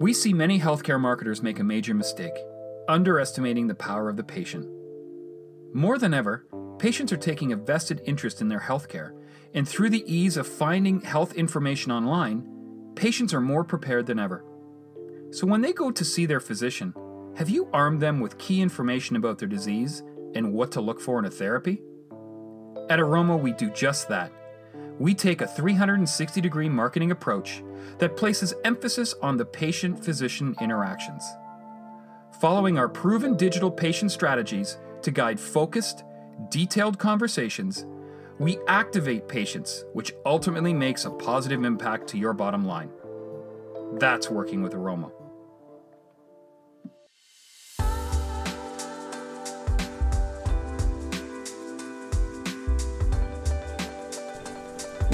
We see many healthcare marketers make a major mistake, underestimating the power of the patient. More than ever, patients are taking a vested interest in their healthcare, and through the ease of finding health information online, patients are more prepared than ever. So when they go to see their physician, have you armed them with key information about their disease and what to look for in a therapy? At Aroma, we do just that. We take a 360 degree marketing approach that places emphasis on the patient physician interactions. Following our proven digital patient strategies to guide focused, detailed conversations, we activate patients, which ultimately makes a positive impact to your bottom line. That's working with Aroma.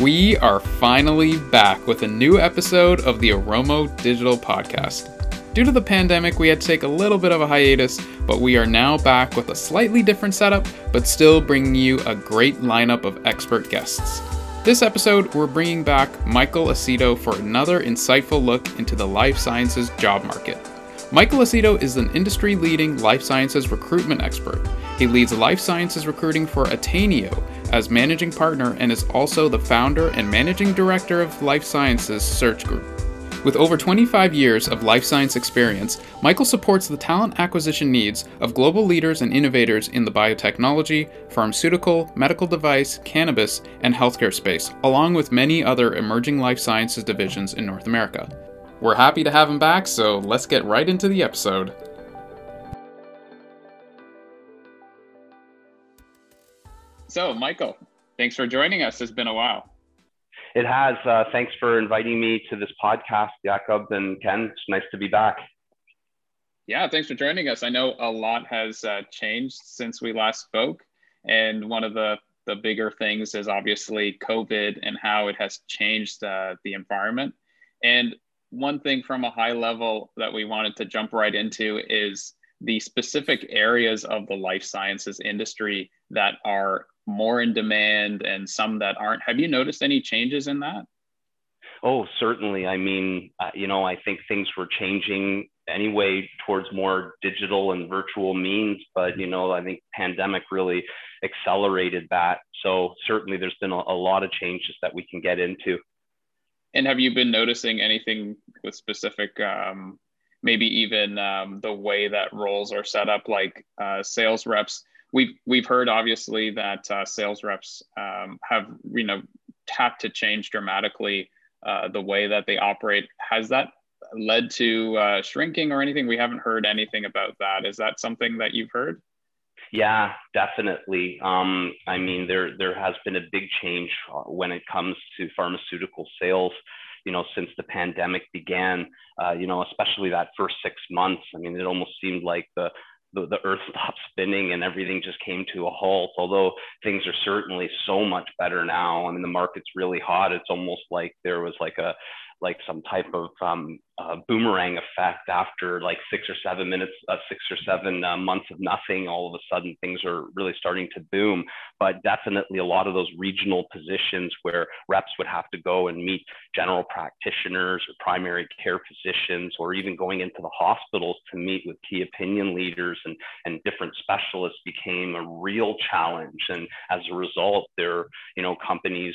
We are finally back with a new episode of the Aromo Digital Podcast. Due to the pandemic, we had to take a little bit of a hiatus, but we are now back with a slightly different setup, but still bringing you a great lineup of expert guests. This episode, we're bringing back Michael Aceto for another insightful look into the life sciences job market. Michael Aceto is an industry leading life sciences recruitment expert. He leads life sciences recruiting for Attaineo as managing partner and is also the founder and managing director of Life Sciences Search Group. With over 25 years of life science experience, Michael supports the talent acquisition needs of global leaders and innovators in the biotechnology, pharmaceutical, medical device, cannabis, and healthcare space, along with many other emerging life sciences divisions in North America. We're happy to have him back, so let's get right into the episode. So, Michael, thanks for joining us. It's been a while. It has. Uh, thanks for inviting me to this podcast, Jakob and Ken. It's nice to be back. Yeah, thanks for joining us. I know a lot has uh, changed since we last spoke, and one of the the bigger things is obviously COVID and how it has changed uh, the environment. And one thing from a high level that we wanted to jump right into is the specific areas of the life sciences industry that are more in demand and some that aren't. Have you noticed any changes in that? Oh, certainly. I mean, uh, you know, I think things were changing anyway towards more digital and virtual means, but you know, I think pandemic really accelerated that. So certainly, there's been a, a lot of changes that we can get into. And have you been noticing anything with specific, um, maybe even um, the way that roles are set up, like uh, sales reps? We've we've heard obviously that uh, sales reps um, have you know had to change dramatically uh, the way that they operate. Has that led to uh, shrinking or anything? We haven't heard anything about that. Is that something that you've heard? Yeah, definitely. Um, I mean, there there has been a big change uh, when it comes to pharmaceutical sales. You know, since the pandemic began. Uh, you know, especially that first six months. I mean, it almost seemed like the the, the earth stopped spinning and everything just came to a halt. Although things are certainly so much better now. I mean, the market's really hot. It's almost like there was like a like some type of um, uh, boomerang effect after like six or seven minutes, uh, six or seven uh, months of nothing. All of a sudden, things are really starting to boom. But definitely, a lot of those regional positions where reps would have to go and meet general practitioners or primary care physicians, or even going into the hospitals to meet with key opinion leaders and, and different specialists became a real challenge. And as a result, there, you know, companies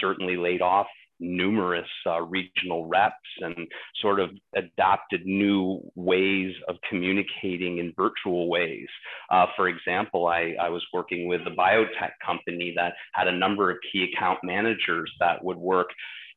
certainly laid off numerous uh, regional reps and sort of adopted new ways of communicating in virtual ways. Uh, for example, I, I was working with a biotech company that had a number of key account managers that would work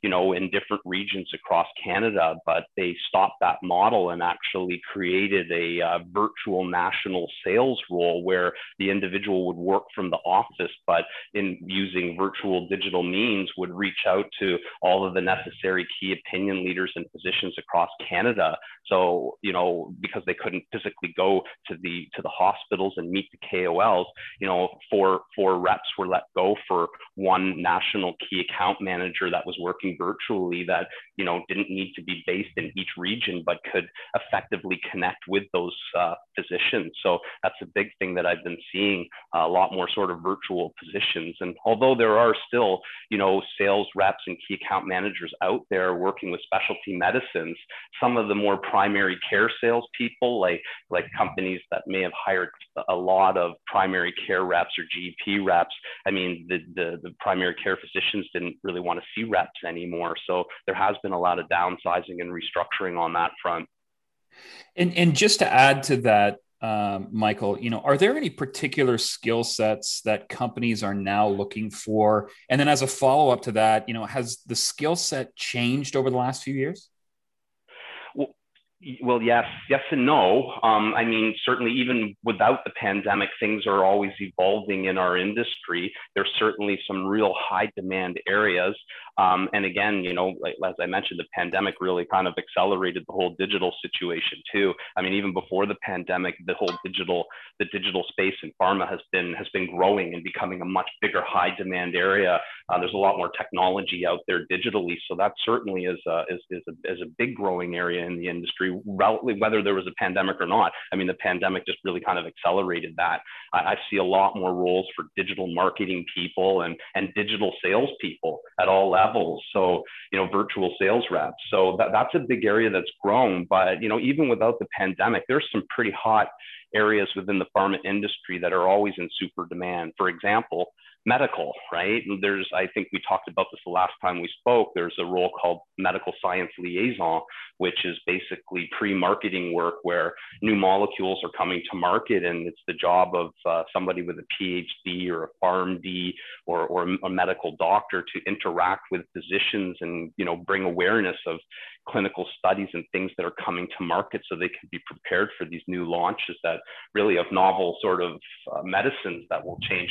you know, in different regions across Canada, but they stopped that model and actually created a uh, virtual national sales role where the individual would work from the office, but in using virtual digital means would reach out to all of the necessary key opinion leaders and physicians across Canada. So, you know, because they couldn't physically go to the to the hospitals and meet the KOLs, you know, four four reps were let go for one national key account manager that was working working virtually that you know didn't need to be based in each region, but could effectively connect with those uh, physicians. So that's a big thing that I've been seeing a lot more sort of virtual positions. And although there are still you know sales reps and key account managers out there working with specialty medicines, some of the more primary care salespeople, like like companies that may have hired a lot of primary care reps or GP reps. I mean, the, the, the primary care physicians didn't really want to see reps anymore. So there has been a lot of downsizing and restructuring on that front. And, and just to add to that, um, Michael, you know, are there any particular skill sets that companies are now looking for? And then as a follow up to that, you know, has the skill set changed over the last few years? Well, yes, yes and no. Um, I mean, certainly, even without the pandemic, things are always evolving in our industry. There's certainly some real high demand areas. Um, and again, you know, like, as I mentioned, the pandemic really kind of accelerated the whole digital situation too. I mean, even before the pandemic, the whole digital, the digital space in pharma has been has been growing and becoming a much bigger high demand area. Uh, there's a lot more technology out there digitally, so that certainly is a, is is a, is a big growing area in the industry, whether there was a pandemic or not. I mean, the pandemic just really kind of accelerated that. I, I see a lot more roles for digital marketing people and and digital sales people at all levels levels. So, you know, virtual sales reps. So that, that's a big area that's grown. But, you know, even without the pandemic, there's some pretty hot areas within the pharma industry that are always in super demand. For example, medical, right? There's, I think we talked about this the last time we spoke. There's a role called medical science liaison, which is basically pre-marketing work where new molecules are coming to market, and it's the job of uh, somebody with a PhD or a PharmD or, or a medical doctor to interact with physicians and you know bring awareness of clinical studies and things that are coming to market so they can be prepared for these new launches that really of novel sort of uh, medicines that will change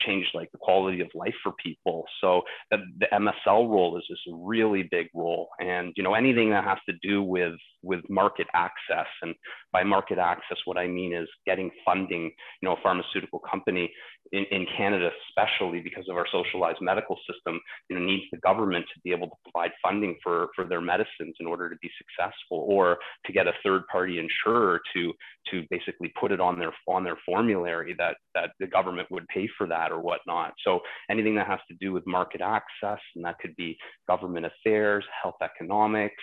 change like the quality of life for people. So the, the MSL role is this really big role, and you know anything that has to do with with market access. And by market access, what I mean is getting funding. You know, a pharmaceutical company in, in Canada, especially because of our socialized medical system, you know, needs the government to be able to provide funding for, for their medicines in order to be successful, or to get a third-party insurer to to basically put it on their on their formulary that that the government would pay for that or whatnot. So anything that has to do with market access, and that could be government affairs, health economics,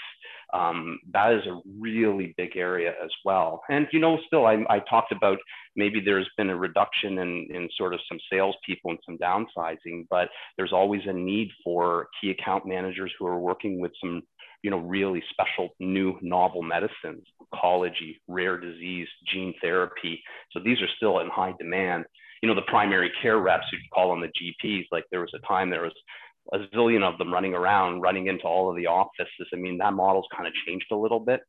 um, that is a really big area as well. And you know, still, I, I talked about maybe there's been a reduction in, in sort of some salespeople and some downsizing, but there's always a need for key account managers who are working with some you know really special new novel medicines oncology rare disease gene therapy so these are still in high demand you know the primary care reps who call on the gps like there was a time there was a zillion of them running around, running into all of the offices. I mean, that model's kind of changed a little bit.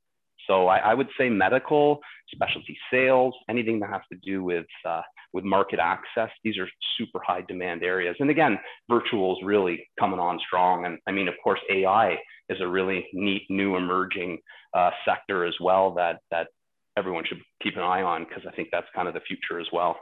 So I, I would say medical, specialty sales, anything that has to do with uh, with market access. These are super high demand areas. And again, virtual is really coming on strong. And I mean, of course, AI is a really neat new emerging uh, sector as well that that everyone should keep an eye on because I think that's kind of the future as well.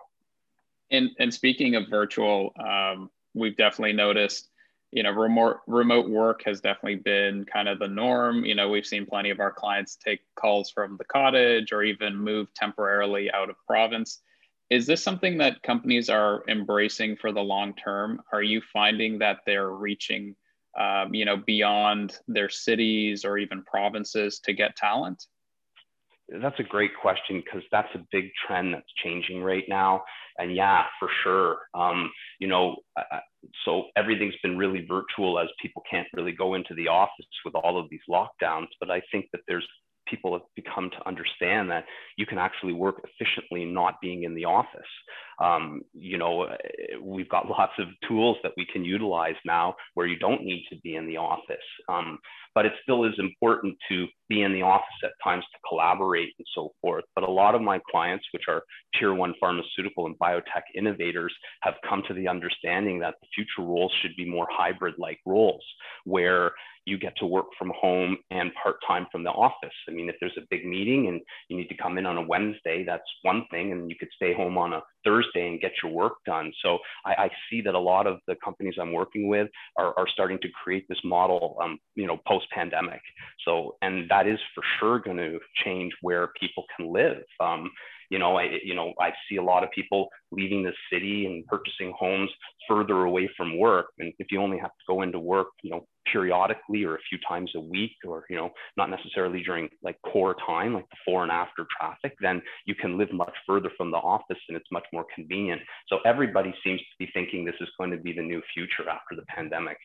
And and speaking of virtual, um, we've definitely noticed you know remote remote work has definitely been kind of the norm you know we've seen plenty of our clients take calls from the cottage or even move temporarily out of province is this something that companies are embracing for the long term are you finding that they're reaching um, you know beyond their cities or even provinces to get talent that's a great question because that's a big trend that's changing right now. And yeah, for sure. Um, you know, so everything's been really virtual as people can't really go into the office with all of these lockdowns. But I think that there's people have become to understand that you can actually work efficiently not being in the office. Um, you know, we've got lots of tools that we can utilize now where you don't need to be in the office. Um, but it still is important to be in the office at times to collaborate and so forth. But a lot of my clients, which are tier one pharmaceutical and biotech innovators, have come to the understanding that the future roles should be more hybrid like roles where you get to work from home and part time from the office. I mean, if there's a big meeting and you need to come in on a Wednesday, that's one thing, and you could stay home on a Thursday and get your work done. So I, I see that a lot of the companies I'm working with are, are starting to create this model, um, you know, post pandemic. So, and that is for sure going to change where people can live. Um, you know, I, you know, I see a lot of people leaving the city and purchasing homes further away from work. And if you only have to go into work, you know, periodically or a few times a week, or you know, not necessarily during like core time, like before and after traffic, then you can live much further from the office and it's much more convenient. So everybody seems to be thinking this is going to be the new future after the pandemic.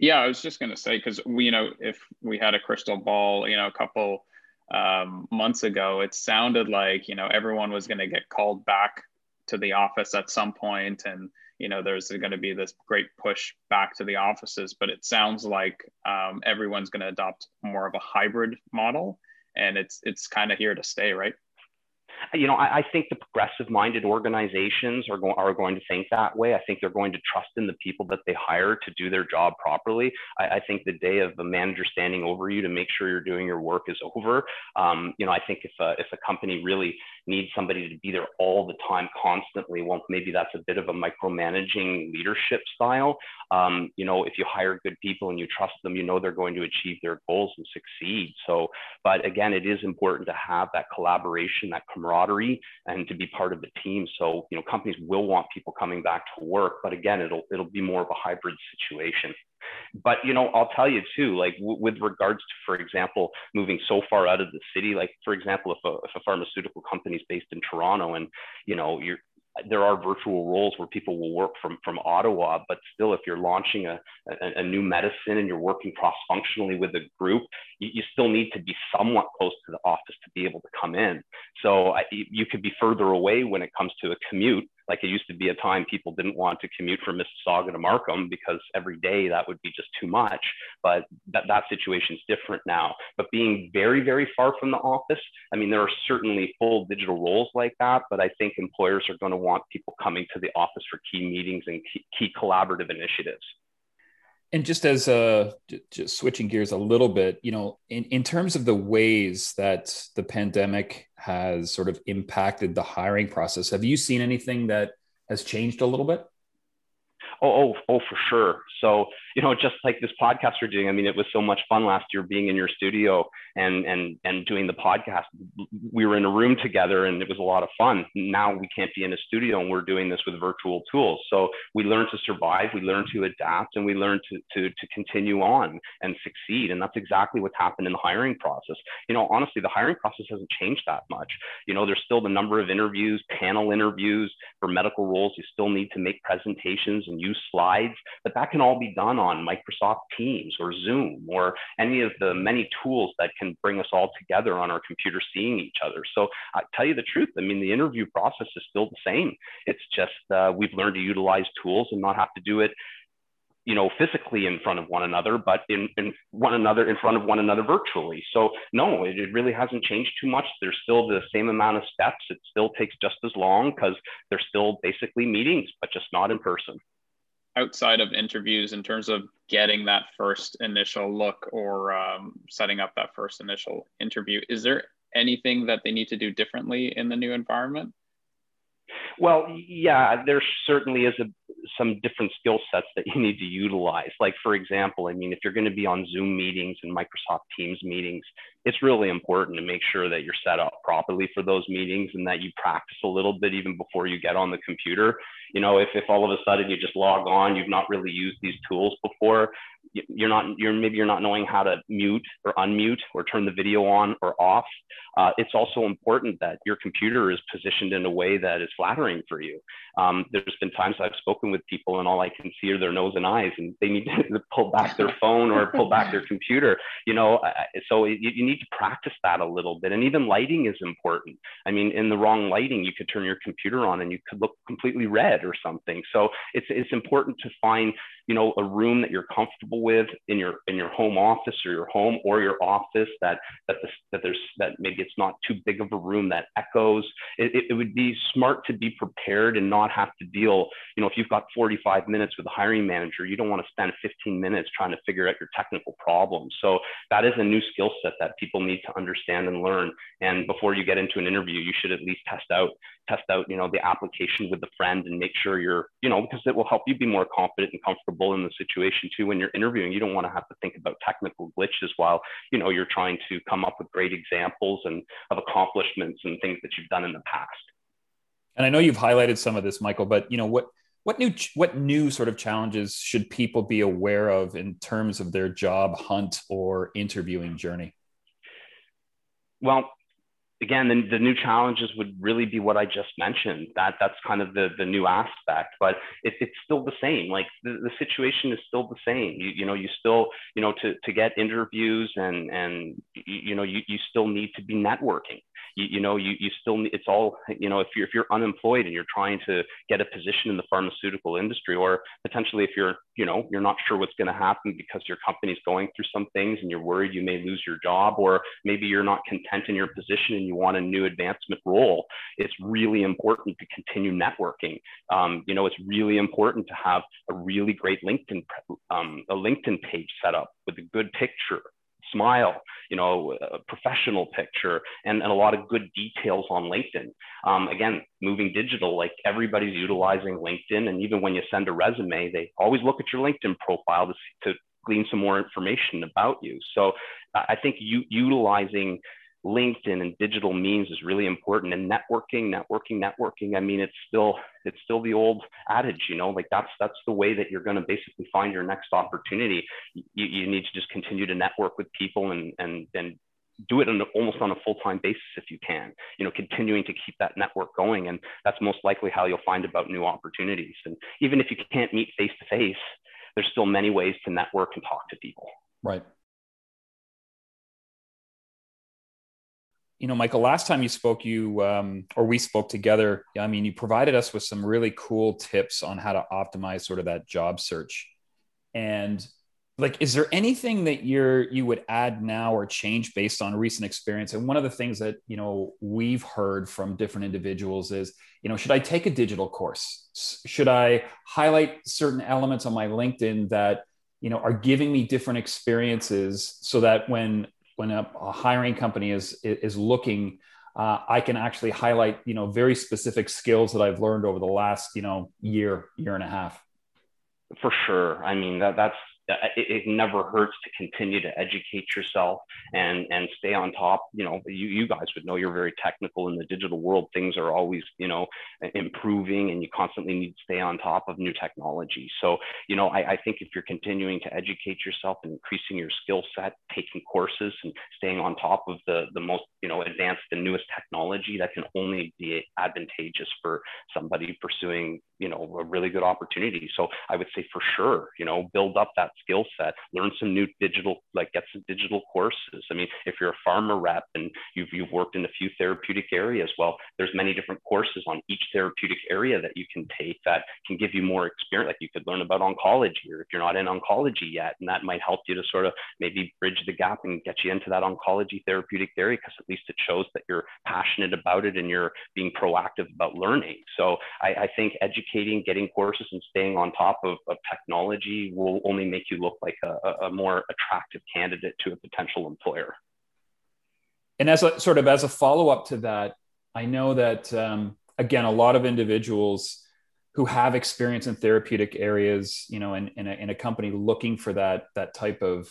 Yeah, I was just going to say because we, you know, if we had a crystal ball, you know, a couple um, months ago, it sounded like you know everyone was going to get called back to the office at some point, and you know there's going to be this great push back to the offices. But it sounds like um, everyone's going to adopt more of a hybrid model, and it's it's kind of here to stay, right? You know, I, I think the progressive minded organizations are, go- are going to think that way. I think they're going to trust in the people that they hire to do their job properly. I, I think the day of a manager standing over you to make sure you're doing your work is over. Um, you know, I think if a, if a company really needs somebody to be there all the time, constantly, well, maybe that's a bit of a micromanaging leadership style. Um, you know, if you hire good people and you trust them, you know they're going to achieve their goals and succeed. So, but again, it is important to have that collaboration, that camaraderie, and to be part of the team. So, you know, companies will want people coming back to work, but again, it'll it'll be more of a hybrid situation but you know i'll tell you too like w- with regards to for example moving so far out of the city like for example if a, if a pharmaceutical company is based in toronto and you know you're there are virtual roles where people will work from from Ottawa, but still, if you're launching a, a, a new medicine and you're working cross functionally with a group, you, you, still need to be somewhat close to the office to be able to come in. So I, you could be further away when it comes to a commute. Like it used to be a time people didn't want to commute from Mississauga to Markham because every day that would be just too much. But that, that situation is different now. But being very, very far from the office, I mean, there are certainly full digital roles like that, but I think employers are going to want people coming to the office for key meetings and key, key collaborative initiatives. And just as uh, just switching gears a little bit, you know, in, in terms of the ways that the pandemic has sort of impacted the hiring process, have you seen anything that has changed a little bit? Oh, oh, oh, for sure. So, you know, just like this podcast we're doing, I mean, it was so much fun last year being in your studio and and and doing the podcast. We were in a room together and it was a lot of fun. Now we can't be in a studio and we're doing this with virtual tools. So we learn to survive, we learn to adapt, and we learn to to to continue on and succeed. And that's exactly what's happened in the hiring process. You know, honestly, the hiring process hasn't changed that much. You know, there's still the number of interviews, panel interviews for medical roles. You still need to make presentations and use slides, but that can all be done on Microsoft Teams or Zoom or any of the many tools that can bring us all together on our computer seeing each other. So I tell you the truth, I mean, the interview process is still the same. It's just uh, we've learned to utilize tools and not have to do it you know physically in front of one another but in, in one another in front of one another virtually so no it, it really hasn't changed too much there's still the same amount of steps it still takes just as long because they're still basically meetings but just not in person outside of interviews in terms of getting that first initial look or um, setting up that first initial interview is there anything that they need to do differently in the new environment well, yeah, there certainly is a, some different skill sets that you need to utilize. Like, for example, I mean, if you're going to be on Zoom meetings and Microsoft Teams meetings, it's really important to make sure that you're set up properly for those meetings and that you practice a little bit even before you get on the computer. You know, if, if all of a sudden you just log on, you've not really used these tools before, you're not, you're maybe you're not knowing how to mute or unmute or turn the video on or off. Uh, it's also important that your computer is positioned in a way that is flattering for you. Um, there's been times I've spoken with people and all I can see are their nose and eyes, and they need to pull back their phone or pull back their computer. You know, so you, you need to practice that a little bit. And even lighting is important. I mean, in the wrong lighting, you could turn your computer on and you could look completely red or something. So it's it's important to find you know, a room that you're comfortable with in your in your home office or your home or your office that that the, that there's that maybe it's not too big of a room that echoes. It, it, it would be smart to be prepared and not have to deal. You know, if you've got 45 minutes with a hiring manager, you don't want to spend 15 minutes trying to figure out your technical problems. So that is a new skill set that people need to understand and learn. And before you get into an interview, you should at least test out test out you know the application with the friend and make sure you're you know because it will help you be more confident and comfortable in the situation too when you're interviewing you don't want to have to think about technical glitches while you know you're trying to come up with great examples and of accomplishments and things that you've done in the past. And i know you've highlighted some of this michael but you know what what new what new sort of challenges should people be aware of in terms of their job hunt or interviewing journey? Well again, the, the new challenges would really be what I just mentioned. That that's kind of the the new aspect, but it, it's still the same. Like the, the situation is still the same. You, you know, you still you know to to get interviews and and you, know you you still need to be networking you, you know, you, you still, it's all, you know, if you're, if you're unemployed and you're trying to get a position in the pharmaceutical industry, or potentially if you're, you know, you're not sure what's going to happen because your company's going through some things and you're worried you may lose your job, or maybe you're not content in your position and you want a new advancement role, it's really important to continue networking. Um, you know, it's really important to have a really great LinkedIn, um, a LinkedIn page set up with a good picture, smile, you know, a professional picture, and, and a lot of good details on LinkedIn. Um, again, moving digital, like everybody's utilizing LinkedIn, and even when you send a resume, they always look at your LinkedIn profile to, to glean some more information about you. So I think you utilizing LinkedIn and digital means is really important. And networking, networking, networking. I mean, it's still it's still the old adage, you know, like that's that's the way that you're going to basically find your next opportunity. You, you need to just continue to network with people and and and do it on, almost on a full-time basis if you can you know continuing to keep that network going and that's most likely how you'll find about new opportunities and even if you can't meet face to face there's still many ways to network and talk to people right you know, Michael, last time you spoke, you um, or we spoke together. I mean, you provided us with some really cool tips on how to optimize sort of that job search. And like, is there anything that you're you would add now or change based on recent experience? And one of the things that you know we've heard from different individuals is, you know, should I take a digital course? Should I highlight certain elements on my LinkedIn that you know are giving me different experiences so that when when a, a hiring company is is looking uh, I can actually highlight, you know, very specific skills that I've learned over the last, you know, year, year and a half. For sure. I mean, that that's Uh, it, it, never hurts to continue to educate yourself and and stay on top. You know you, you guys would know you're very technical in the digital world. Things are always you know improving and you constantly need to stay on top of new technology. So you know I, I think if you're continuing to educate yourself and increasing your skill set taking courses and staying on top of the the most you know advanced and newest technology that can only be advantageous for somebody pursuing you know a really good opportunity. So i would say for sure you know build up that skill set learn some new digital like get some digital courses. I mean if you're a pharma rep and you've, you've worked in a few therapeutic areas well there's many different courses on each therapeutic area that you can take that can give you more experience. Like you could learn about oncology or if you're not in oncology yet and that might help you to sort of maybe bridge the gap and get you into that oncology therapeutic area because at least it shows that you're passionate about it and you're being proactive about learning. So i, I think education educating, getting courses, and staying on top of, of technology will only make you look like a, a more attractive candidate to a potential employer. And as a sort of as a follow up to that, I know that um, again, a lot of individuals who have experience in therapeutic areas, you know, in, in, a, in a company looking for that that type of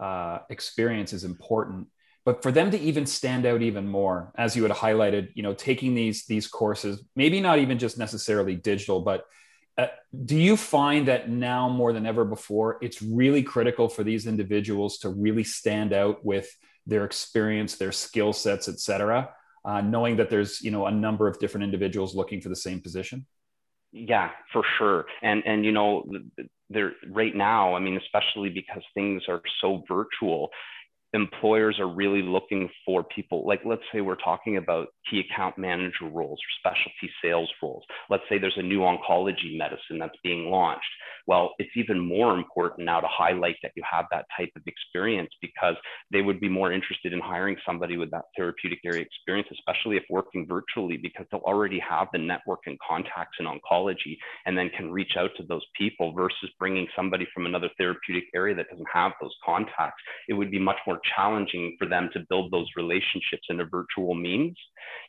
uh, experience is important but for them to even stand out even more as you had highlighted you know taking these these courses maybe not even just necessarily digital but uh, do you find that now more than ever before it's really critical for these individuals to really stand out with their experience their skill sets et cetera uh, knowing that there's you know a number of different individuals looking for the same position? Yeah for sure. And and you know there right now i mean especially because things are so virtual employers are really looking for people like let's say we're talking about key account manager roles or specialty sales roles. Let's say there's a new oncology medicine that's being launched. Well it's even more important now to highlight that you have that type of experience because they would be more interested in hiring somebody with that therapeutic area experience especially if working virtually because they'll already have the network and contacts in oncology and then can reach out to those people versus bringing somebody from another therapeutic area that doesn't have those contacts. It would be much more challenging for them to build those relationships in a virtual means.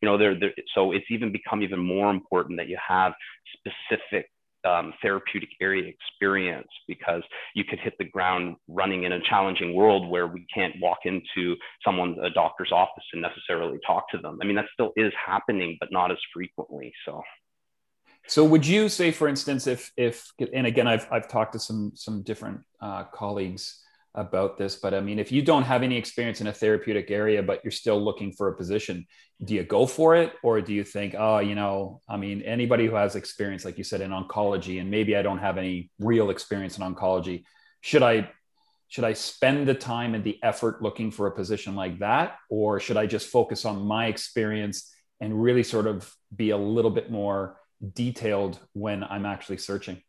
You know, they're, they're, so it's even become even more important that you have specific um, therapeutic area experience because you could hit the ground running in a challenging world where we can't walk into someone's a doctor's office and necessarily talk to them. I mean, that still is happening, but not as frequently. So. So would you say, for instance, if if and again, I've I've talked to some some different uh, colleagues about this, but I mean, if you don't have any experience in a therapeutic area, but you're still looking for a position, do you go for it? Or do you think, oh, you know, I mean, anybody who has experience, like you said, in oncology, and maybe I don't have any real experience in oncology, should I should I spend the time and the effort looking for a position like that? Or should I just focus on my experience and really sort of be a little bit more detailed when I'm actually searching?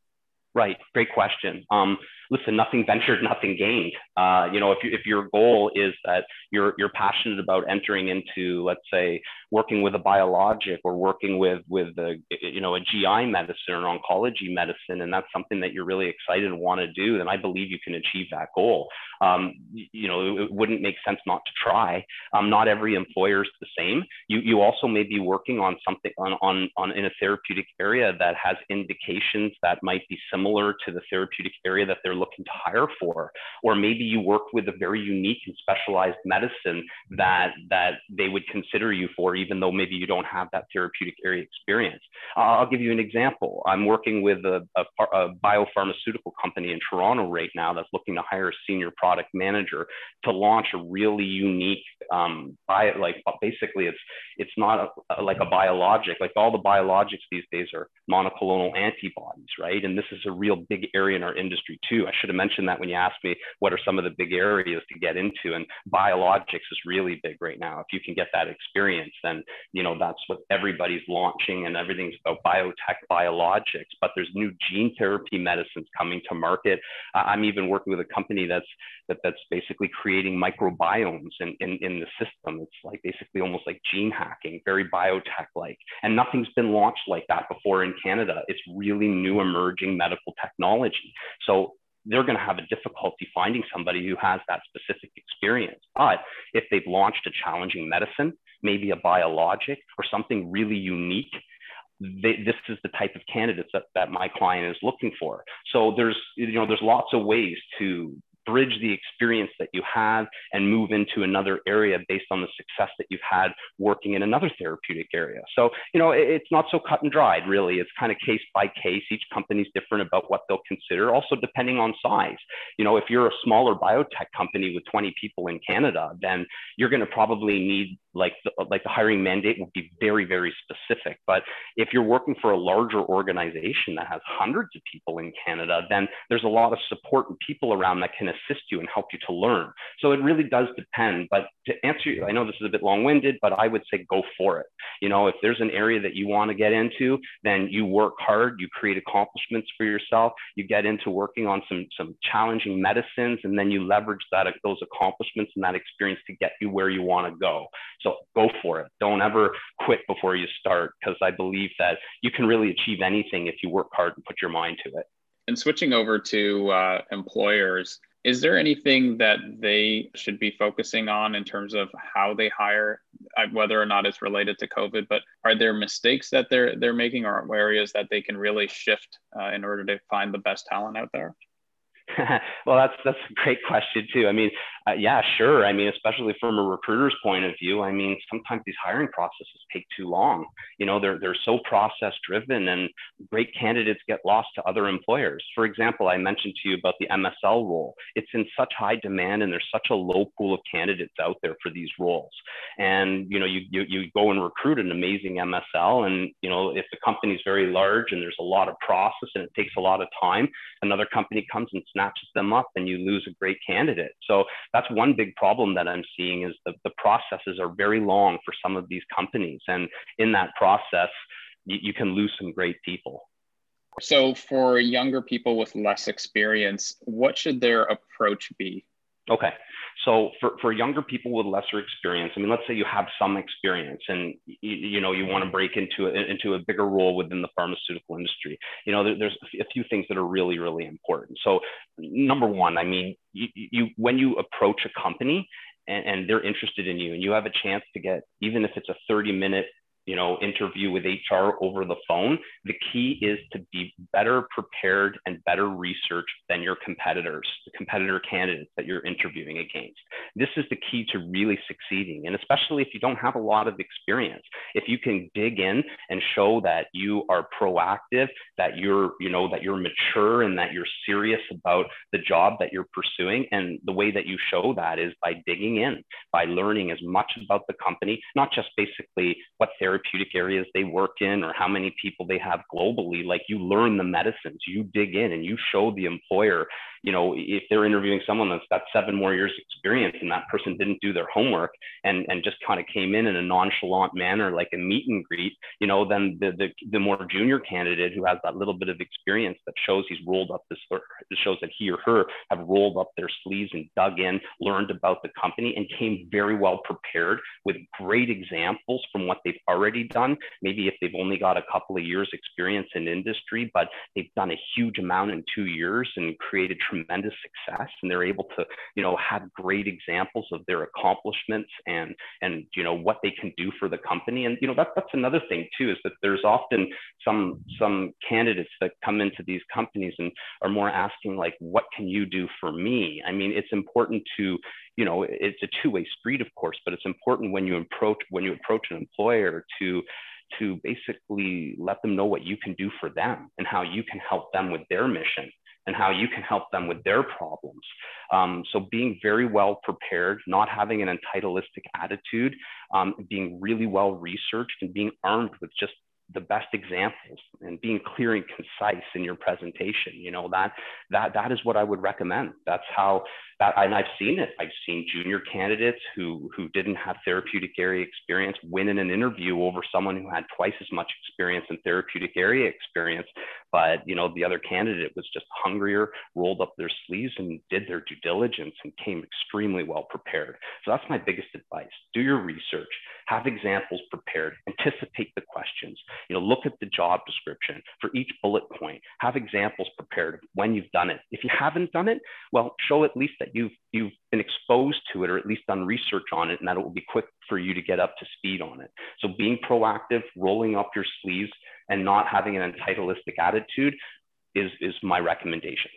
Right, great question. Um, listen, nothing ventured, nothing gained. Uh, you know, if, you, if your goal is that you're, you're passionate about entering into, let's say, working with a biologic or working with, with a, you know, a GI medicine or oncology medicine, and that's something that you're really excited and want to do, then I believe you can achieve that goal. Um, you know, it, wouldn't make sense not to try. Um, not every employer is the same. You, you also may be working on something on, on, on in a therapeutic area that has indications that might be similar to the therapeutic area that they're looking to hire for or maybe you work with a very unique and specialized medicine that that they would consider you for even though maybe you don't have that therapeutic area experience. I'll give you an example. I'm working with a, a, a biopharmaceutical company in toronto right now that's looking to hire a senior product manager to launch a really unique um, bio, like basically it's it's not a, like a biologic. Like all the biologics these days are monoclonal antibodies right? And this is a real big area in our industry too I should have mentioned that when you asked me what are some of the big areas to get into. And biologics is really big right now. If you can get that experience, then you know that's what everybody's launching and everything's about biotech biologics. But there's new gene therapy medicines coming to market. I'm even working with a company that's that, that's basically creating microbiomes in, in, in the system. It's like basically almost like gene hacking, very biotech like. And nothing's been launched like that before in Canada. It's really new emerging medical technology. So they're going to have a difficulty finding somebody who has that specific experience. But if they've launched a challenging medicine, maybe a biologic or something really unique, they, this is the type of candidates that, that my client is looking for. So there's, you know, there's lots of ways to bridge the experience that you have and move into another area based on the success that you've had working in another therapeutic area. So, you know, it's not so cut and dried, really. It's kind of case by case. Each company is different about what they'll consider, also depending on size. You know, if you're a smaller biotech company with 20 people in Canada, then you're going to probably need like the, like the hiring mandate will be very very specific but if you're working for a larger organization that has hundreds of people in canada then there's a lot of support and people around that can assist you and help you to learn so it really does depend but to answer you i know this is a bit long-winded but i would say go for it you know if there's an area that you want to get into then you work hard you create accomplishments for yourself you get into working on some some challenging medicines and then you leverage that those accomplishments and that experience to get you where you want to go so go for it. Don't ever quit before you start because I believe that you can really achieve anything if you work hard and put your mind to it. And switching over to uh, employers, is there anything that they should be focusing on in terms of how they hire, uh, whether or not it's related to COVID? But are there mistakes that they're they're making, or areas that they can really shift uh, in order to find the best talent out there? well, that's that's a great question too. I mean, uh, yeah, sure. I mean, especially from a recruiter's point of view, I mean, sometimes these hiring processes take too long. You know, they're they're so process driven, and great candidates get lost to other employers. For example, I mentioned to you about the MSL role. It's in such high demand, and there's such a low pool of candidates out there for these roles. And you know, you you, you go and recruit an amazing MSL, and you know, if the company's very large and there's a lot of process and it takes a lot of time, another company comes and snatches them up, and you lose a great candidate. So that's one big problem that I'm seeing is the, the processes are very long for some of these companies. And in that process, you, you can lose some great people. So, for younger people with less experience, what should their approach be? Okay. So for, for younger people with lesser experience, I mean, let's say you have some experience and you, you know you want to break into a, into a bigger role within the pharmaceutical industry. You know, there, there's a few things that are really really important. So number one, I mean, you, you when you approach a company and, and they're interested in you and you have a chance to get even if it's a 30 minute you know interview with hr over the phone the key is to be better prepared and better researched than your competitors the competitor candidates that you're interviewing against. This is the key to really succeeding and especially if you don't have a lot of experience. If you can dig in and show that you are proactive that you're you know that you're mature and that you're serious about the job that you're pursuing and the way that you show that is by digging in by learning as much about the company not just basically what they're therapeutic areas they work in or how many people they have globally like you learn the medicines you dig in and you show the employer you know if they're interviewing someone that's got seven more years experience and that person didn't do their homework and and just kind of came in in a nonchalant manner like a meet and greet you know then the the, the more junior candidate who has that little bit of experience that shows he's rolled up this shows that he or her have rolled up their sleeves and dug in learned about the company and came very well prepared with great examples from what they've already done. Maybe if they've only got a couple of years experience in industry, but they've done a huge amount in two years and created tremendous success and they're able to, you know, have great examples of their accomplishments and, and, you know, what they can do for the company. And, you know, that, that's another thing too, is that there's often some, some candidates that come into these companies and are more asking like, what can you do for me? I mean, it's important to, you know it's a two-way street of course but it's important when you approach when you approach an employer to to basically let them know what you can do for them and how you can help them with their mission and how you can help them with their problems. Um, so being very well prepared, not having an entitleistic attitude, um, being really well researched, and being armed with just the best examples and being clear and concise in your presentation you know that that that is what i would recommend that's how that and i've seen it. I've seen junior candidates who who didn't have therapeutic area experience win in an interview over someone who had twice as much experience in therapeutic area experience but you know the other candidate was just hungrier rolled up their sleeves and did their due diligence and came extremely well prepared. So that's my biggest advice. Do your research. Have examples prepared. Anticipate the questions. You know look at the job description for each bullet point. Have examples prepared when you've done it. If you haven't done it well show at least that you've you've been exposed to it or at least done research on it and that it will be quick for you to get up to speed on it. So being proactive rolling up your sleeves and not having an entitleistic attitude is is my recommendation.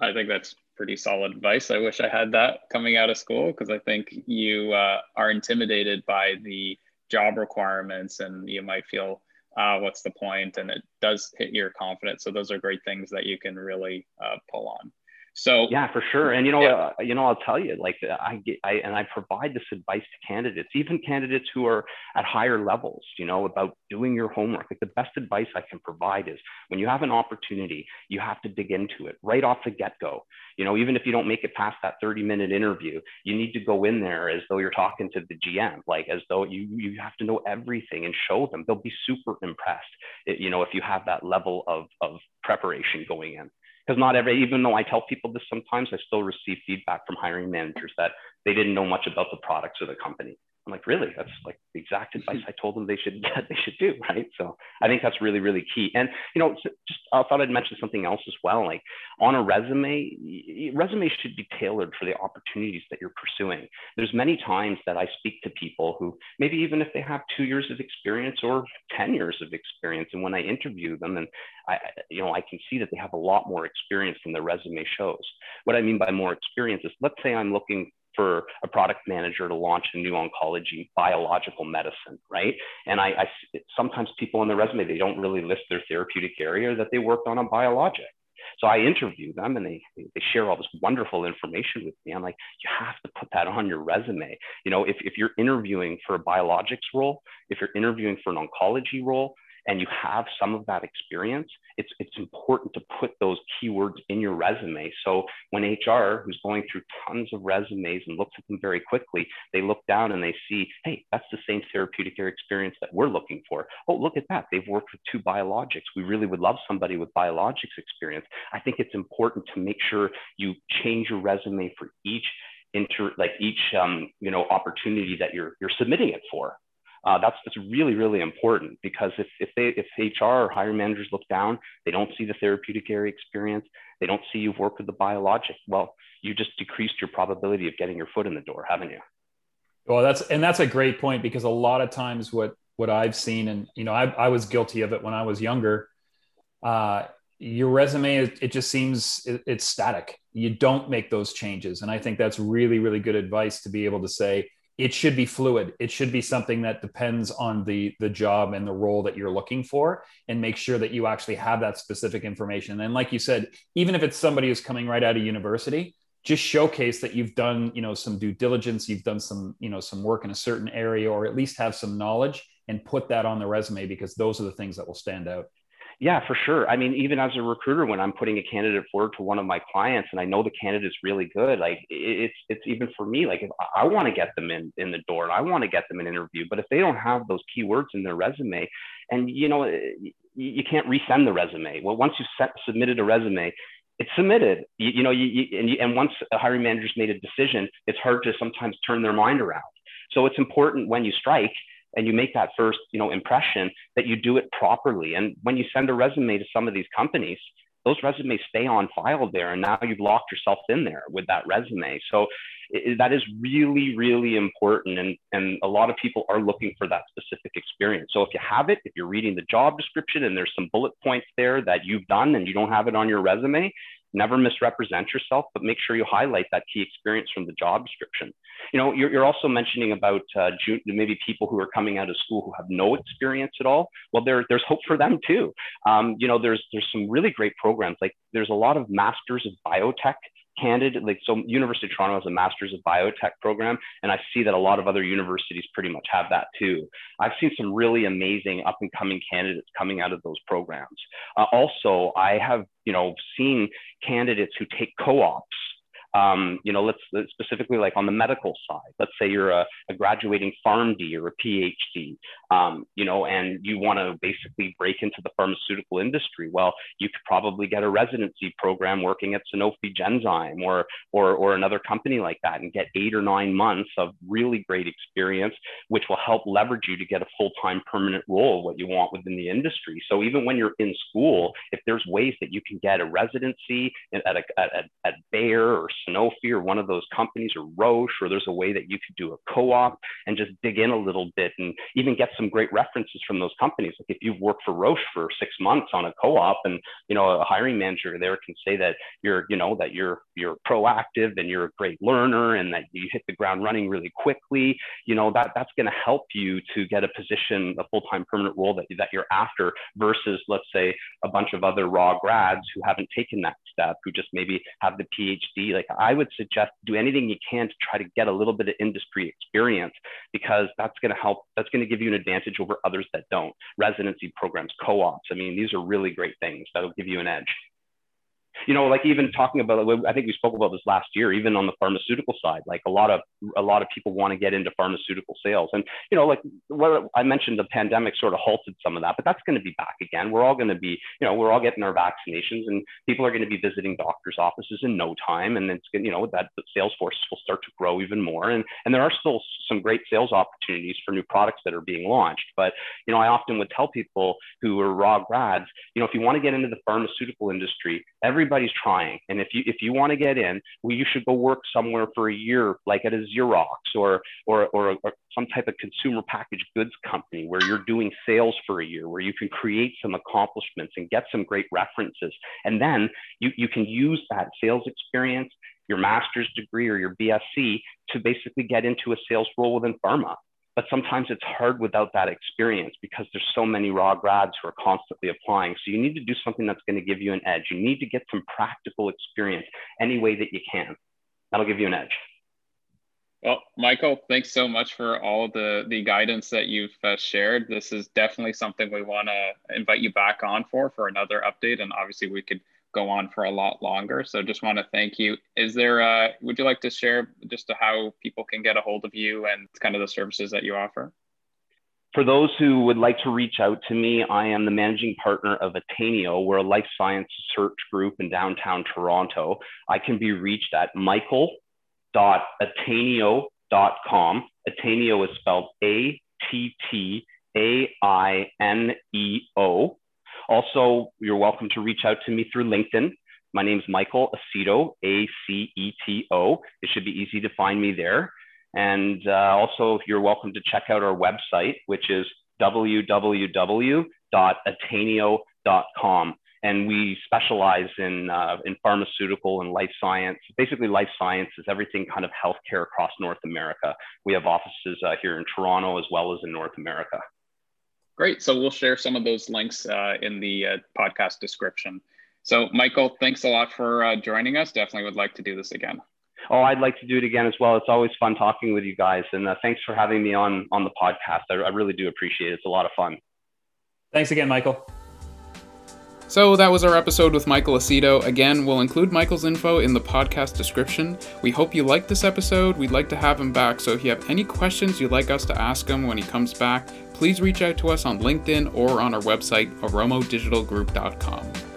I think that's pretty solid advice. I wish i had that coming out of school because i think you uh, are intimidated by the job requirements and you might feel uh, what's the point and it does hit your confidence. So those are great things that you can really uh, pull on so yeah, for sure. And you know, yeah. uh, you know, I'll tell you, like I get, I and I provide this advice to candidates, even candidates who are at higher levels. You know, about doing your homework. Like the best advice I can provide is when you have an opportunity, you have to dig into it right off the get go. You know, even if you don't make it past that 30 minute interview, you need to go in there as though you're talking to the GM, like as though you you have to know everything and show them. They'll be super impressed. You know, if you have that level of of preparation going in because not every even though i tell people this sometimes i still receive feedback from hiring managers that they didn't know much about the products or the company I'm like, really? That's like the exact advice I told them they should they should do, right? So I think that's really really key. And you know, just I thought I'd mention something else as well. Like on a resume, resume should be tailored for the opportunities that you're pursuing. There's many times that I speak to people who maybe even if they have two years of experience or ten years of experience, and when I interview them, and I you know I can see that they have a lot more experience than their resume shows. What I mean by more experience is, let's say I'm looking for a product manager to launch a new oncology biological medicine, right? And I, I sometimes people on the resume they don't really list their therapeutic area that they worked on a biologic. So I interview them and they, they share all this wonderful information with me. I'm like, you have to put that on your resume. You know, if, if you're interviewing for a biologics role, if you're interviewing for an oncology role, and you have some of that experience, it's, it's important to put those keywords in your resume. So when HR, who's going through tons of resumes and looks at them very quickly, they look down and they see, hey, that's the same therapeutic area experience that we're looking for. Oh, look at that. They've worked with two biologics. We really would love somebody with biologics experience. I think it's important to make sure you change your resume for each inter like each um, you know opportunity that you're you're submitting it for uh, that's that's really really important because if if they if HR or hiring managers look down, they don't see the therapeutic area experience, they don't see you've worked with the biologic. Well, you just decreased your probability of getting your foot in the door, haven't you? Well, that's and that's a great point because a lot of times what what I've seen and you know I, I was guilty of it when I was younger. Uh, your resume it, it just seems it, it's static. You don't make those changes, and I think that's really really good advice to be able to say it should be fluid. It should be something that depends on the the job and the role that you're looking for and make sure that you actually have that specific information. And like you said even if it's somebody who's coming right out of university just showcase that you've done you know some due diligence you've done some you know some work in a certain area or at least have some knowledge and put that on the resume because those are the things that will stand out yeah, for sure. I mean, even as a recruiter, when I'm putting a candidate forward to one of my clients and I know the candidate's really good, like it's it's even for me, like if I want to get them in in the door and I want to get them an interview, but if they don't have those keywords in their resume, and you know, eh, you, you can't resend the resume. Well, once you've set, submitted a resume, it's submitted. You, you know, you, you, and, you, and once a hiring manager's made a decision, it's hard to sometimes turn their mind around. So it's important when you strike and you make that first you know impression that you do it properly. And when you send a resume to some of these companies those resumes stay on file there and now you've locked yourself in there with that resume. So it, that is really really important and and a lot of people are looking for that specific experience. So if you have it if you're reading the job description and there's some bullet points there that you've done and you don't have it on your resume never misrepresent yourself, but make sure you highlight that key experience from the job description. You know, you're, you're also mentioning about uh, maybe people who are coming out of school who have no experience at all. Well, there, there's hope for them too. Um, you know, there's there's some really great programs. Like there's a lot of masters of biotech candidate like so university of toronto has a masters of biotech program and i see that a lot of other universities pretty much have that too i've seen some really amazing up and coming candidates coming out of those programs uh, also i have you know seen candidates who take co-ops um, you know, let's, let's, specifically like on the medical side. Let's say you're a, a graduating PharmD or a PhD, um, you know, and you want to basically break into the pharmaceutical industry. Well, you could probably get a residency program working at Sanofi Genzyme or or or another company like that, and get eight or nine months of really great experience, which will help leverage you to get a full time permanent role, what you want within the industry. So even when you're in school, if there's ways that you can get a residency at a, at, at Bayer or Sanofi or one of those companies or Roche, or there's a way that you could do a co-op and just dig in a little bit and even get some great references from those companies. Like if you've worked for Roche for six months on a co-op and, you know, a hiring manager there can say that you're, you know, that you're, you're proactive and you're a great learner and that you hit the ground running really quickly, you know, that that's going to help you to get a position, a full-time permanent role that, that you're after versus let's say a bunch of other raw grads who haven't taken that step, who just maybe have the PhD. Like I would suggest do anything you can to try to get a little bit of industry experience because that's going to help. That's going to give you an advantage over others that don't. Residency programs, co-ops. I mean, these are really great things that'll give you an edge you know, like even talking about, I think we spoke about this last year, even on the pharmaceutical side, like a lot of, a lot of people want to get into pharmaceutical sales. And, you know, like what I mentioned, the pandemic sort of halted some of that, but that's going to be back again. We're all going to be, you know, we're all getting our vaccinations and people are going to be visiting doctors' offices in no time. And it's going to, you know, that sales force will start to grow even more. And, and there are still some great sales opportunities for new products that are being launched. But, you know, I often would tell people who are raw grads, you know, if you want to get into the pharmaceutical industry, every everybody's trying. And if you if you want to get in, well, you should go work somewhere for a year, like at a Xerox or or or, or some type of consumer packaged goods company where you're doing sales for a year, where you can create some accomplishments and get some great references. And then you, you can use that sales experience, your master's degree or your BSc to basically get into a sales role within pharma but sometimes it's hard without that experience because there's so many raw grads who are constantly applying. So you need to do something that's going to give you an edge. You need to get some practical experience any way that you can. That'll give you an edge. Well, Michael, thanks so much for all the the guidance that you've uh, shared. This is definitely something we want to invite you back on for for another update, and obviously we could go on for a lot longer. So just want to thank you. Is there? Uh, would you like to share just how people can get a hold of you and kind of the services that you offer? For those who would like to reach out to me, I am the managing partner of Attaineo. We're a life science search group in downtown Toronto. I can be reached at michael.attaineo.com. Attaineo is spelled A T T A I N E O. Also, you're welcome to reach out to me through LinkedIn. My name is Michael Aceto, A C E T O. It should be easy to find me there. And uh, also, you're welcome to check out our website, which is www.attaineo.com. And we specialize in, uh, in pharmaceutical and life science. Basically, life science is everything kind of healthcare across North America. We have offices uh, here in Toronto as well as in North America. Great. So we'll share some of those links uh, in the uh, podcast description. So, Michael, thanks a lot for uh, joining us. Definitely would like to do this again. Oh, I'd like to do it again as well. It's always fun talking with you guys, and uh, thanks for having me on on the podcast. I, I really do appreciate it. It's a lot of fun. Thanks again, Michael. So that was our episode with Michael Aceto. Again, we'll include Michael's info in the podcast description. We hope you liked this episode. We'd like to have him back. So if you have any questions you'd like us to ask him when he comes back, please reach out to us on LinkedIn or on our website, aromodigitalgroup.com.